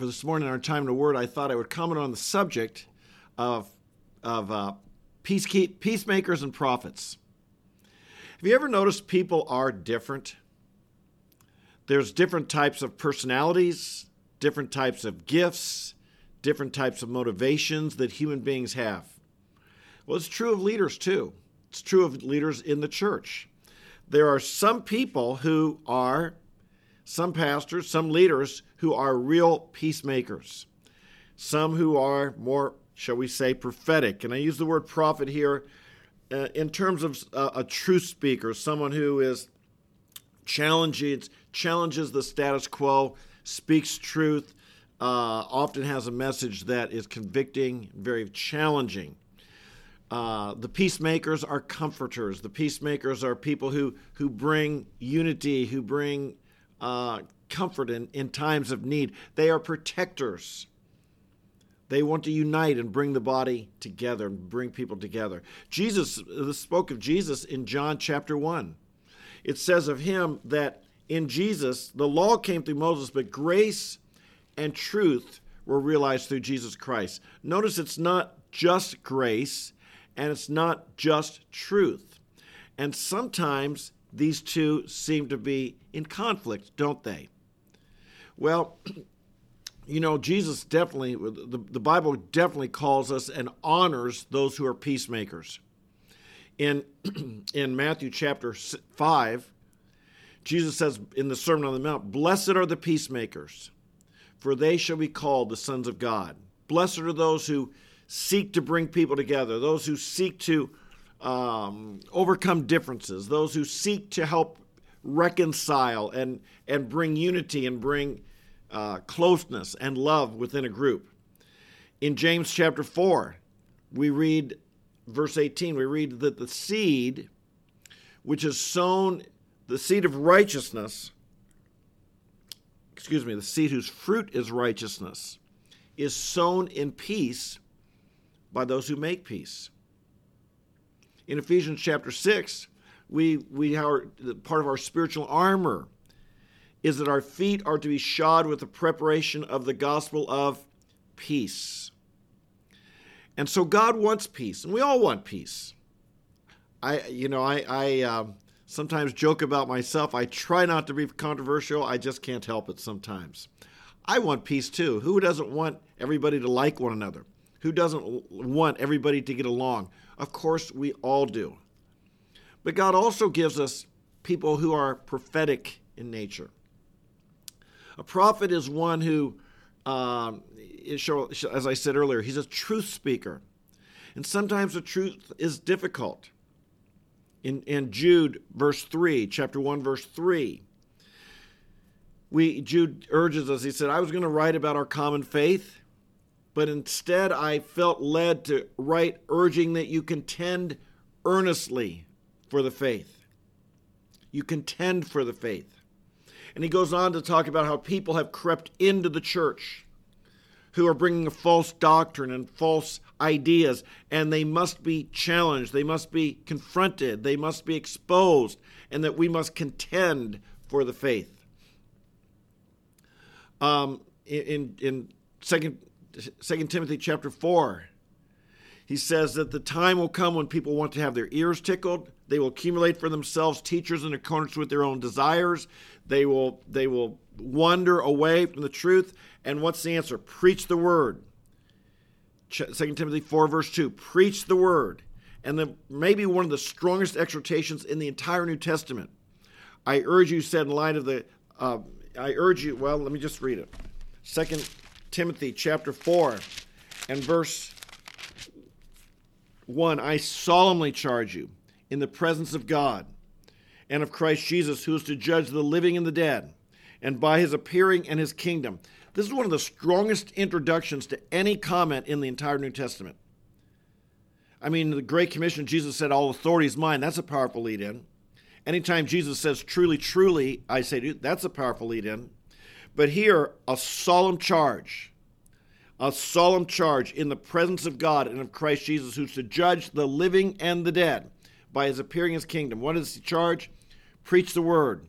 for this morning in our time the Word, I thought I would comment on the subject of, of uh, peace, peacemakers and prophets. Have you ever noticed people are different? There's different types of personalities, different types of gifts, different types of motivations that human beings have. Well, it's true of leaders too. It's true of leaders in the church. There are some people who are, some pastors, some leaders who are real peacemakers, some who are more, shall we say, prophetic. And I use the word prophet here uh, in terms of uh, a truth speaker, someone who is challenging, challenges the status quo, speaks truth, uh, often has a message that is convicting, very challenging. Uh, the peacemakers are comforters. The peacemakers are people who, who bring unity, who bring uh, comfort in, in times of need. They are protectors. They want to unite and bring the body together and bring people together. Jesus uh, spoke of Jesus in John chapter 1. It says of him that in Jesus, the law came through Moses, but grace and truth were realized through Jesus Christ. Notice it's not just grace and it's not just truth. And sometimes these two seem to be in conflict, don't they? Well, you know, Jesus definitely, the, the Bible definitely calls us and honors those who are peacemakers. In, in Matthew chapter 5, Jesus says in the Sermon on the Mount, Blessed are the peacemakers, for they shall be called the sons of God. Blessed are those who seek to bring people together, those who seek to um, overcome differences, those who seek to help reconcile and, and bring unity and bring uh, closeness and love within a group. In James chapter 4, we read, verse 18, we read that the seed which is sown, the seed of righteousness, excuse me, the seed whose fruit is righteousness, is sown in peace by those who make peace. In Ephesians chapter 6, we, we are part of our spiritual armor is that our feet are to be shod with the preparation of the gospel of peace. And so God wants peace, and we all want peace. I, you know, I, I um, sometimes joke about myself. I try not to be controversial. I just can't help it sometimes. I want peace too. Who doesn't want everybody to like one another? Who doesn't want everybody to get along? Of course, we all do. But God also gives us people who are prophetic in nature. A prophet is one who, um, is, as I said earlier, he's a truth speaker. And sometimes the truth is difficult. In, in Jude, verse 3, chapter 1, verse 3, we, Jude urges us, he said, I was going to write about our common faith, but instead I felt led to write urging that you contend earnestly for the faith. You contend for the faith. And he goes on to talk about how people have crept into the church who are bringing a false doctrine and false ideas, and they must be challenged, they must be confronted, they must be exposed, and that we must contend for the faith. Um, in in second Second Timothy chapter four, he says that the time will come when people want to have their ears tickled. They will accumulate for themselves teachers in accordance with their own desires. They will they will wander away from the truth. And what's the answer? Preach the word. 2 Timothy 4, verse 2. Preach the word. And then maybe one of the strongest exhortations in the entire New Testament. I urge you, said in light of the, uh, I urge you, well, let me just read it. 2 Timothy chapter 4 and verse 1. I solemnly charge you in the presence of God and of Christ Jesus, who is to judge the living and the dead, and by his appearing and his kingdom. This is one of the strongest introductions to any comment in the entire New Testament. I mean, the Great Commission, Jesus said, All authority is mine. That's a powerful lead in. Anytime Jesus says, Truly, truly, I say to you, that's a powerful lead in. But here, a solemn charge, a solemn charge in the presence of God and of Christ Jesus, who's to judge the living and the dead by his appearing in his kingdom. What is the charge? Preach the word.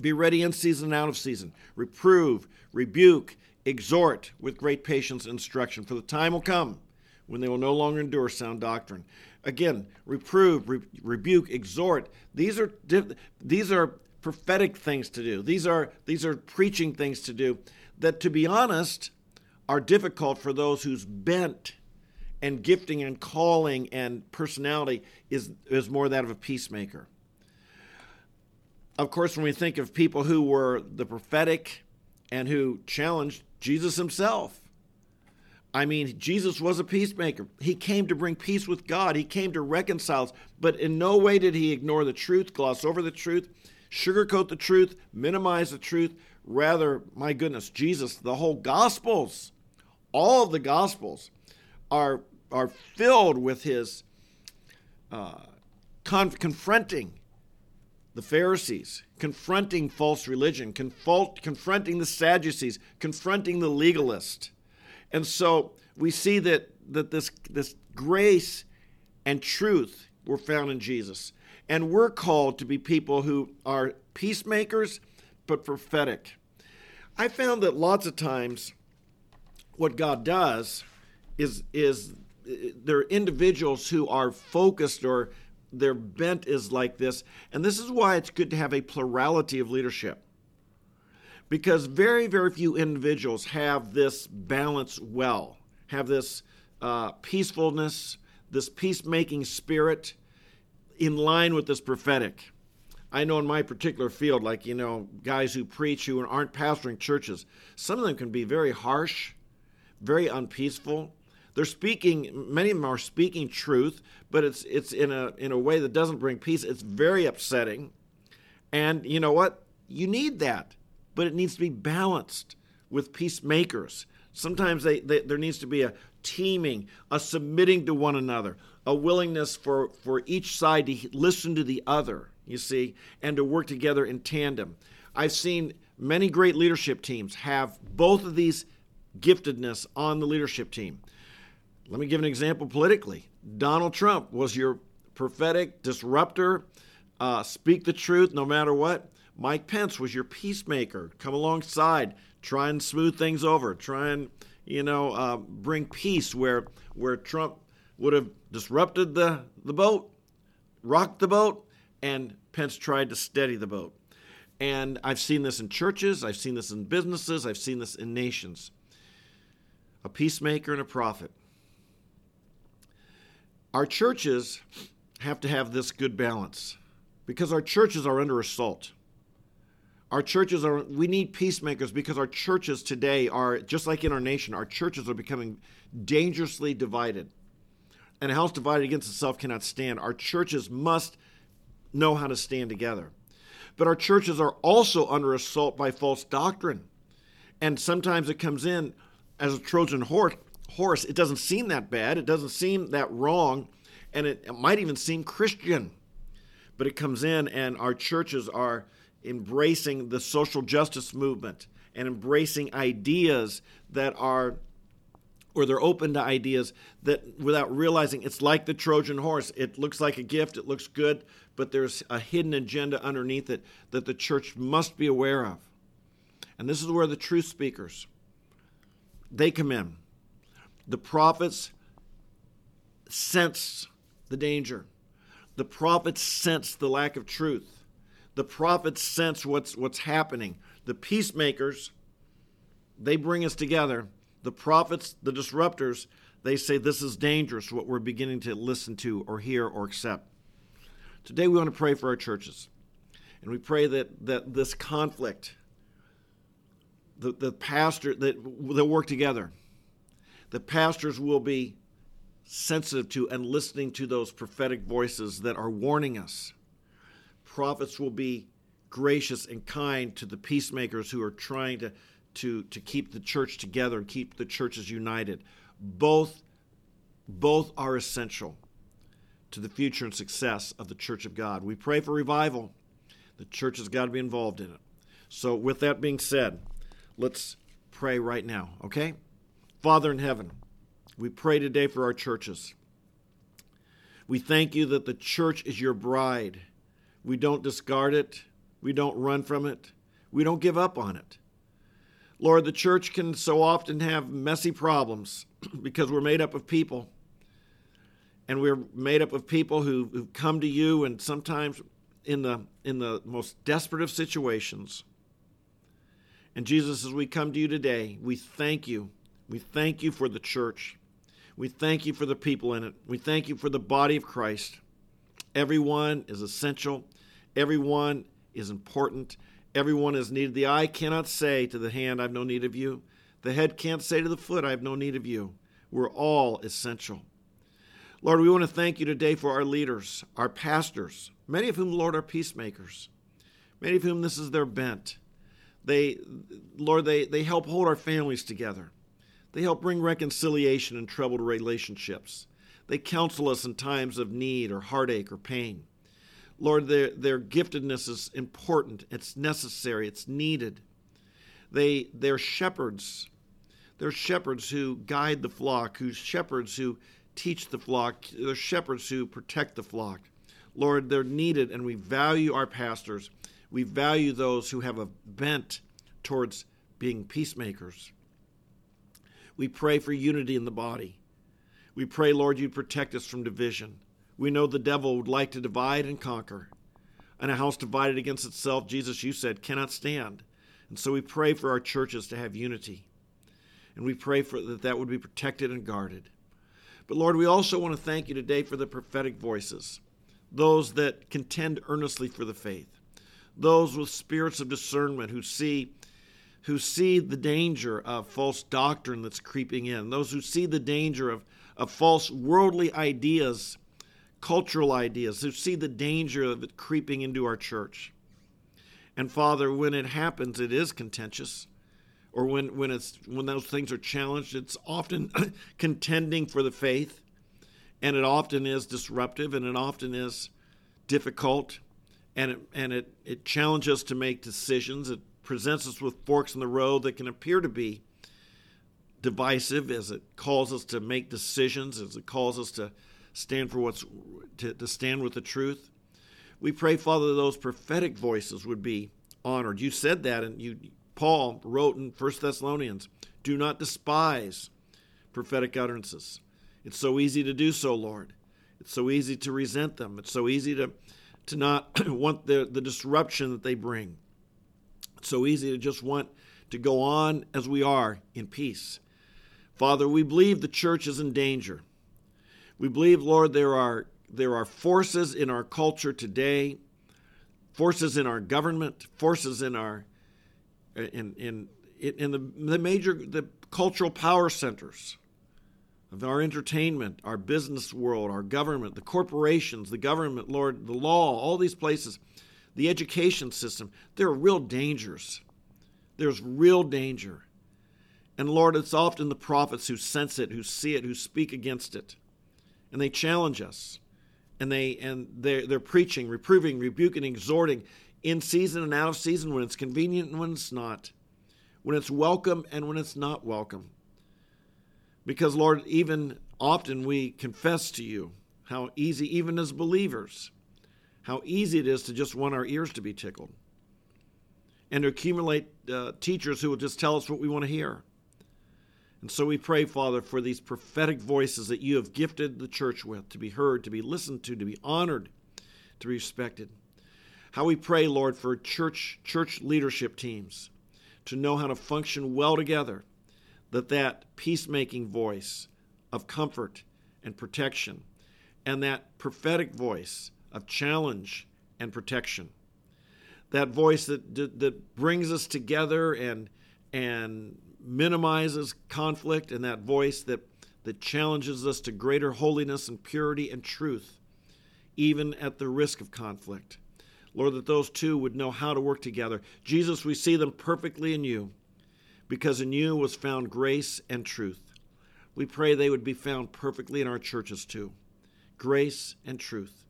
Be ready in season and out of season. Reprove, rebuke, exhort with great patience and instruction, for the time will come when they will no longer endure sound doctrine. Again, reprove, re- rebuke, exhort. These are these are prophetic things to do. These are these are preaching things to do that to be honest are difficult for those whose bent and gifting and calling and personality is is more that of a peacemaker. Of course, when we think of people who were the prophetic and who challenged Jesus himself, I mean, Jesus was a peacemaker. He came to bring peace with God. He came to reconcile us, but in no way did he ignore the truth, gloss over the truth, sugarcoat the truth, minimize the truth. Rather, my goodness, Jesus, the whole Gospels, all of the Gospels are, are filled with his uh, con- confronting the Pharisees, confronting false religion, confront, confronting the Sadducees, confronting the legalist and so we see that, that this, this grace and truth were found in Jesus. And we're called to be people who are peacemakers, but prophetic. I found that lots of times what God does is, is there are individuals who are focused or their bent is like this. And this is why it's good to have a plurality of leadership because very, very few individuals have this balance well, have this uh, peacefulness, this peacemaking spirit in line with this prophetic. I know in my particular field, like, you know, guys who preach who aren't pastoring churches, some of them can be very harsh, very unpeaceful. They're speaking, many of them are speaking truth, but it's, it's in, a, in a way that doesn't bring peace. It's very upsetting. And you know what? You need that but it needs to be balanced with peacemakers. Sometimes they, they, there needs to be a teaming, a submitting to one another, a willingness for, for each side to listen to the other, you see, and to work together in tandem. I've seen many great leadership teams have both of these giftedness on the leadership team. Let me give an example politically. Donald Trump was your prophetic disruptor, uh, speak the truth no matter what. Mike Pence was your peacemaker. Come alongside, try and smooth things over, try and you know uh, bring peace where where Trump would have disrupted the the boat, rocked the boat, and Pence tried to steady the boat. And I've seen this in churches, I've seen this in businesses, I've seen this in nations. A peacemaker and a prophet. Our churches have to have this good balance because our churches are under assault. Our churches are, we need peacemakers because our churches today are, just like in our nation, our churches are becoming dangerously divided. And a house divided against itself cannot stand. Our churches must know how to stand together. But our churches are also under assault by false doctrine. And sometimes it comes in as a Trojan horse. Horse, it doesn't seem that bad. It doesn't seem that wrong, and it, it might even seem Christian. But it comes in, and our churches are embracing the social justice movement and embracing ideas that are or they're open to ideas that without realizing it's like the Trojan horse. It looks like a gift, it looks good, but there's a hidden agenda underneath it that the church must be aware of. And this is where the truth speakers they come in. The prophets sense the danger. The prophets sense the lack of truth. The prophets sense what's what's happening. The peacemakers, they bring us together. The prophets, the disruptors, they say this is dangerous, what we're beginning to listen to or hear or accept. Today we want to pray for our churches. And we pray that, that this conflict, the, the pastor, that they'll work together. The pastors will be sensitive to and listening to those prophetic voices that are warning us prophets will be gracious and kind to the peacemakers who are trying to, to, to keep the church together and keep the churches united. Both, both are essential to the future and success of the church of God. We pray for revival. The church has got to be involved in it. So, with that being said, let's pray right now, okay? Father in heaven, we pray today for our churches. We thank you that the church is your bride we don't discard it. We don't run from it. We don't give up on it. Lord, the church can so often have messy problems because we're made up of people. And we're made up of people who, who come to you and sometimes in the in the most desperate of situations. And Jesus, as we come to you today, we thank you. We thank you for the church. We thank you for the people in it. We thank you for the body of Christ. Everyone is essential. Everyone is important. Everyone is needed. The eye cannot say to the hand, I have no need of you. The head can't say to the foot, I have no need of you. We're all essential. Lord, we want to thank you today for our leaders, our pastors, many of whom, Lord, are peacemakers, many of whom this is their bent. They, Lord, they, they help hold our families together. They help bring reconciliation in troubled relationships. They counsel us in times of need or heartache or pain. Lord, their, their giftedness is important, it's necessary, it's needed. They, they're shepherds. They're shepherds who guide the flock, who's shepherds who teach the flock, they're shepherds who protect the flock. Lord, they're needed, and we value our pastors. We value those who have a bent towards being peacemakers. We pray for unity in the body. We pray, Lord, you protect us from division. We know the devil would like to divide and conquer. And a house divided against itself, Jesus, you said, cannot stand. And so we pray for our churches to have unity. And we pray for that that would be protected and guarded. But Lord, we also want to thank you today for the prophetic voices, those that contend earnestly for the faith, those with spirits of discernment who see who see the danger of false doctrine that's creeping in, those who see the danger of, of false worldly ideas, cultural ideas, who see the danger of it creeping into our church. And Father, when it happens, it is contentious. Or when, when it's when those things are challenged, it's often contending for the faith, and it often is disruptive and it often is difficult and it and it, it challenges us to make decisions. It presents us with forks in the road that can appear to be divisive as it calls us to make decisions, as it calls us to stand for what's to, to stand with the truth. We pray, Father, that those prophetic voices would be honored. You said that, and you Paul wrote in 1 Thessalonians, "Do not despise prophetic utterances." It's so easy to do so, Lord. It's so easy to resent them. It's so easy to to not want the, the disruption that they bring. It's so easy to just want to go on as we are in peace. Father, we believe the church is in danger. We believe, Lord, there are there are forces in our culture today, forces in our government, forces in our in in in the, the major the cultural power centers our entertainment, our business world, our government, the corporations, the government, Lord, the law, all these places the education system. There are real dangers. There's real danger. And Lord, it's often the prophets who sense it, who see it, who speak against it. And they challenge us. And they and they're, they're preaching, reproving, rebuking, exhorting in season and out of season when it's convenient and when it's not. When it's welcome and when it's not welcome. Because, Lord, even often we confess to you how easy, even as believers, how easy it is to just want our ears to be tickled and to accumulate uh, teachers who will just tell us what we want to hear. And so we pray, Father, for these prophetic voices that you have gifted the church with to be heard, to be listened to, to be honored, to be respected. How we pray, Lord, for church church leadership teams to know how to function well together, that that peacemaking voice of comfort and protection and that prophetic voice of challenge and protection. That voice that, that brings us together and, and minimizes conflict, and that voice that, that challenges us to greater holiness and purity and truth, even at the risk of conflict. Lord, that those two would know how to work together. Jesus, we see them perfectly in you, because in you was found grace and truth. We pray they would be found perfectly in our churches too. Grace and truth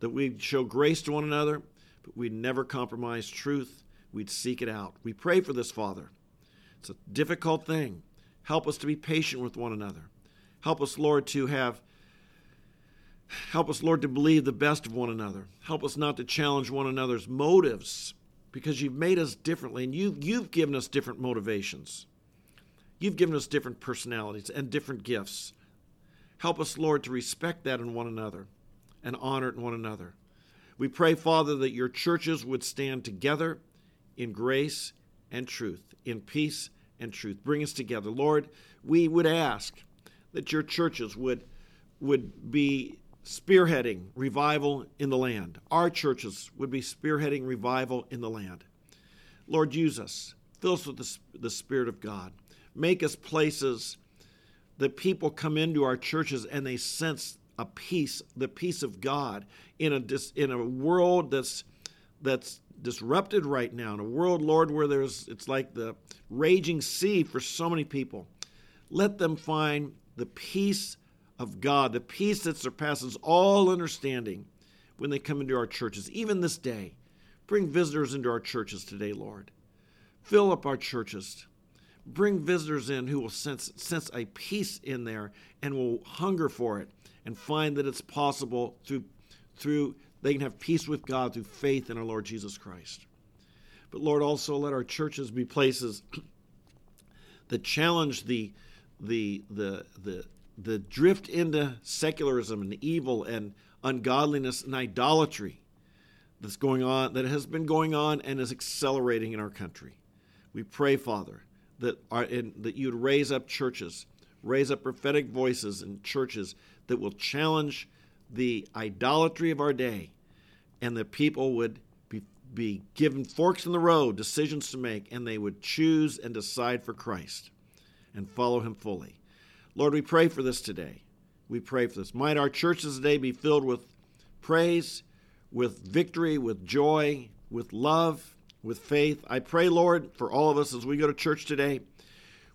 that we'd show grace to one another, but we'd never compromise truth. We'd seek it out. We pray for this, Father. It's a difficult thing. Help us to be patient with one another. Help us, Lord, to have help us, Lord, to believe the best of one another. Help us not to challenge one another's motives because you've made us differently and you've, you've given us different motivations. You've given us different personalities and different gifts. Help us, Lord, to respect that in one another and honor it in one another. We pray, Father, that your churches would stand together in grace and truth, in peace and truth. Bring us together. Lord, we would ask that your churches would, would be spearheading revival in the land. Our churches would be spearheading revival in the land. Lord, use us. Fill us with the, the Spirit of God. Make us places that people come into our churches and they sense a peace, the peace of God in a in a world that's that's disrupted right now, in a world, Lord, where there's it's like the raging sea for so many people. Let them find the peace of God, the peace that surpasses all understanding when they come into our churches, even this day. Bring visitors into our churches today, Lord. Fill up our churches. Bring visitors in who will sense, sense a peace in there and will hunger for it and find that it's possible through, through they can have peace with God through faith in our Lord Jesus Christ. But Lord, also let our churches be places that challenge the the the the the drift into secularism and evil and ungodliness and idolatry that's going on, that has been going on and is accelerating in our country. We pray, Father, that, our, that you'd raise up churches, raise up prophetic voices in churches that will challenge the idolatry of our day, and that people would be, be given forks in the road, decisions to make, and they would choose and decide for Christ and follow him fully. Lord, we pray for this today. We pray for this. Might our churches today be filled with praise, with victory, with joy, with love, with faith. I pray, Lord, for all of us as we go to church today,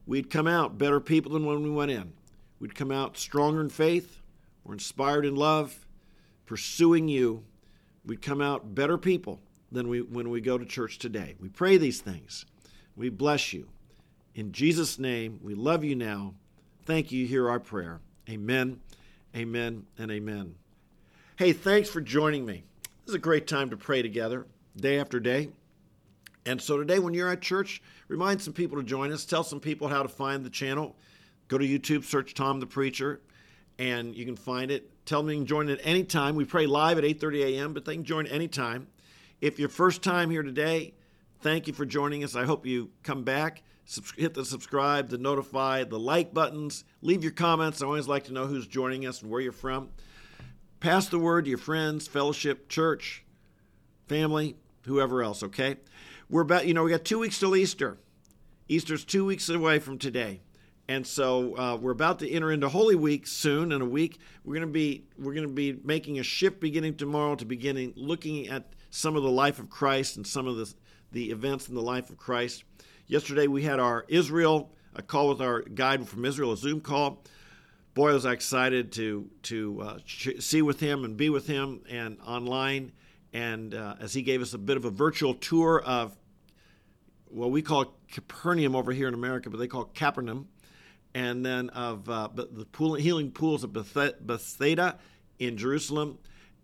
we'd come out better people than when we went in. We'd come out stronger in faith, we're inspired in love, pursuing you. We'd come out better people than we when we go to church today. We pray these things. We bless you. In Jesus' name, we love you now. Thank you. Hear our prayer. Amen, amen, and amen. Hey, thanks for joining me. This is a great time to pray together, day after day. And so today, when you're at church, remind some people to join us. Tell some people how to find the channel. Go to YouTube, search Tom the Preacher, and you can find it. Tell them you can join at any time. We pray live at 8:30 a.m., but they can join anytime. If your first time here today, thank you for joining us. I hope you come back hit the subscribe, the notify, the like buttons. Leave your comments. I always like to know who's joining us and where you're from. Pass the word to your friends, fellowship, church, family, whoever else, okay? We're about, you know, we got two weeks till Easter. Easter's two weeks away from today. And so uh, we're about to enter into Holy Week soon. In a week, we're going to be we're going to be making a shift beginning tomorrow to beginning looking at some of the life of Christ and some of the the events in the life of Christ. Yesterday we had our Israel a call with our guide from Israel, a Zoom call. Boy, was I excited to to uh, see with him and be with him and online. And uh, as he gave us a bit of a virtual tour of what we call Capernaum over here in America, but they call Capernaum, and then of uh, the pool, healing pools of Bethesda in Jerusalem,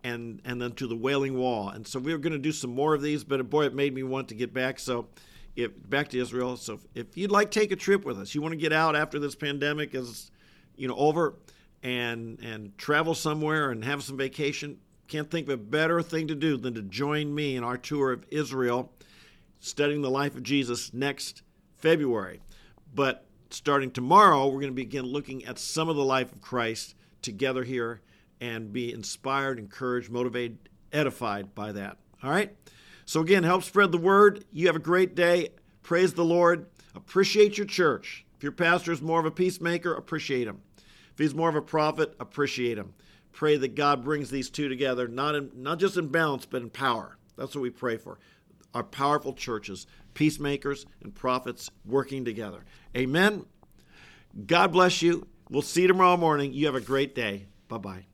and and then to the Wailing Wall. And so we were going to do some more of these, but boy, it made me want to get back. So if, back to Israel. So if you'd like take a trip with us, you want to get out after this pandemic is, you know, over, and and travel somewhere and have some vacation. Can't think of a better thing to do than to join me in our tour of Israel, studying the life of Jesus next February. But starting tomorrow, we're going to begin looking at some of the life of Christ together here and be inspired, encouraged, motivated, edified by that. All right? So, again, help spread the word. You have a great day. Praise the Lord. Appreciate your church. If your pastor is more of a peacemaker, appreciate him. If he's more of a prophet, appreciate him. Pray that God brings these two together, not, in, not just in balance, but in power. That's what we pray for. Our powerful churches, peacemakers and prophets working together. Amen. God bless you. We'll see you tomorrow morning. You have a great day. Bye bye.